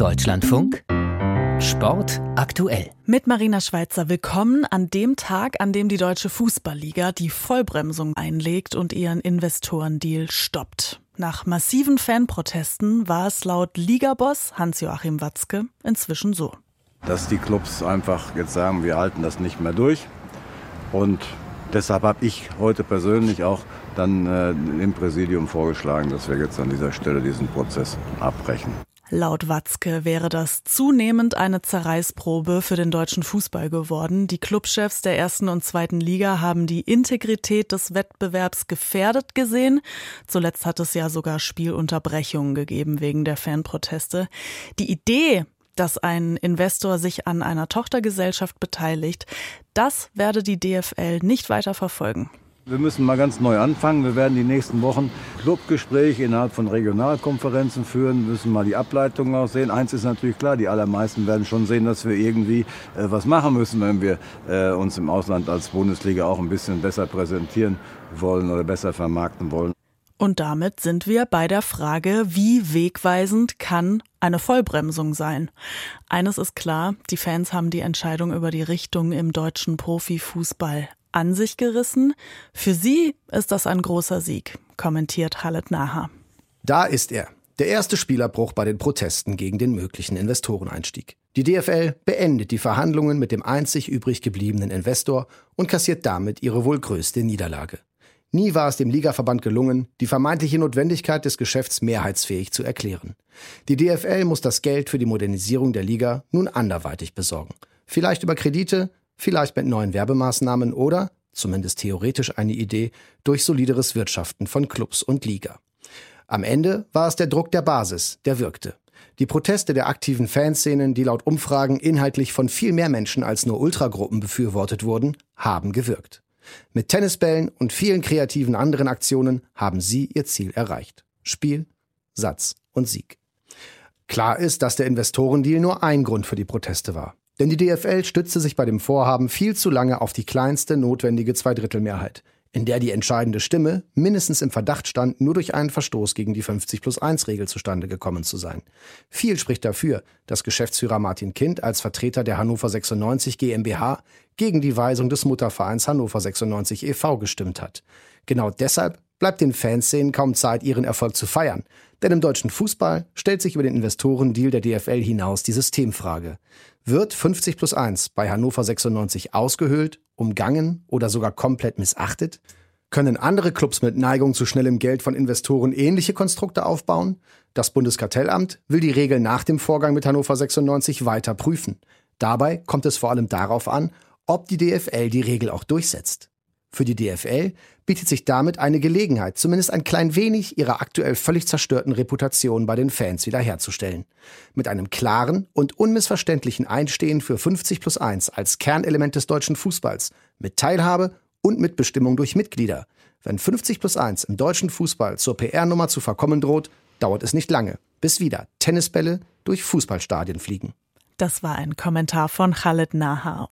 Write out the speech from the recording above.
Deutschlandfunk Sport aktuell. Mit Marina Schweizer willkommen an dem Tag, an dem die Deutsche Fußballliga die Vollbremsung einlegt und ihren Investorendeal stoppt. Nach massiven Fanprotesten war es laut Ligaboss Hans-Joachim Watzke inzwischen so. Dass die Clubs einfach jetzt sagen, wir halten das nicht mehr durch. Und deshalb habe ich heute persönlich auch dann äh, im Präsidium vorgeschlagen, dass wir jetzt an dieser Stelle diesen Prozess abbrechen. Laut Watzke wäre das zunehmend eine Zerreißprobe für den deutschen Fußball geworden. Die Clubchefs der ersten und zweiten Liga haben die Integrität des Wettbewerbs gefährdet gesehen. Zuletzt hat es ja sogar Spielunterbrechungen gegeben wegen der Fanproteste. Die Idee, dass ein Investor sich an einer Tochtergesellschaft beteiligt, das werde die DFL nicht weiter verfolgen. Wir müssen mal ganz neu anfangen. Wir werden die nächsten Wochen Clubgespräche innerhalb von Regionalkonferenzen führen, müssen mal die Ableitungen auch sehen. Eins ist natürlich klar, die allermeisten werden schon sehen, dass wir irgendwie äh, was machen müssen, wenn wir äh, uns im Ausland als Bundesliga auch ein bisschen besser präsentieren wollen oder besser vermarkten wollen. Und damit sind wir bei der Frage, wie wegweisend kann eine Vollbremsung sein? Eines ist klar, die Fans haben die Entscheidung über die Richtung im deutschen Profifußball an sich gerissen. Für sie ist das ein großer Sieg, kommentiert Halit Naha. Da ist er. Der erste Spielerbruch bei den Protesten gegen den möglichen Investoreneinstieg. Die DFL beendet die Verhandlungen mit dem einzig übrig gebliebenen Investor und kassiert damit ihre wohl größte Niederlage. Nie war es dem Ligaverband gelungen, die vermeintliche Notwendigkeit des Geschäfts mehrheitsfähig zu erklären. Die DFL muss das Geld für die Modernisierung der Liga nun anderweitig besorgen. Vielleicht über Kredite, vielleicht mit neuen Werbemaßnahmen oder, zumindest theoretisch eine Idee, durch solideres Wirtschaften von Clubs und Liga. Am Ende war es der Druck der Basis, der wirkte. Die Proteste der aktiven Fanszenen, die laut Umfragen inhaltlich von viel mehr Menschen als nur Ultragruppen befürwortet wurden, haben gewirkt. Mit Tennisbällen und vielen kreativen anderen Aktionen haben sie ihr Ziel erreicht. Spiel, Satz und Sieg. Klar ist, dass der Investorendeal nur ein Grund für die Proteste war. Denn die DFL stützte sich bei dem Vorhaben viel zu lange auf die kleinste notwendige Zweidrittelmehrheit, in der die entscheidende Stimme mindestens im Verdacht stand, nur durch einen Verstoß gegen die 50 plus 1 Regel zustande gekommen zu sein. Viel spricht dafür, dass Geschäftsführer Martin Kind als Vertreter der Hannover 96 GmbH gegen die Weisung des Muttervereins Hannover 96 e.V. gestimmt hat. Genau deshalb bleibt den Fanszenen kaum Zeit, ihren Erfolg zu feiern. Denn im deutschen Fußball stellt sich über den Investorendeal der DFL hinaus die Systemfrage. Wird 50 plus 1 bei Hannover 96 ausgehöhlt, umgangen oder sogar komplett missachtet? Können andere Clubs mit Neigung zu schnellem Geld von Investoren ähnliche Konstrukte aufbauen? Das Bundeskartellamt will die Regeln nach dem Vorgang mit Hannover 96 weiter prüfen. Dabei kommt es vor allem darauf an, ob die DFL die Regel auch durchsetzt. Für die DFL bietet sich damit eine Gelegenheit, zumindest ein klein wenig ihrer aktuell völlig zerstörten Reputation bei den Fans wiederherzustellen. Mit einem klaren und unmissverständlichen Einstehen für 50 plus 1 als Kernelement des deutschen Fußballs, mit Teilhabe und Mitbestimmung durch Mitglieder. Wenn 50 plus 1 im deutschen Fußball zur PR-Nummer zu verkommen droht, dauert es nicht lange, bis wieder Tennisbälle durch Fußballstadien fliegen. Das war ein Kommentar von Khaled Nahar.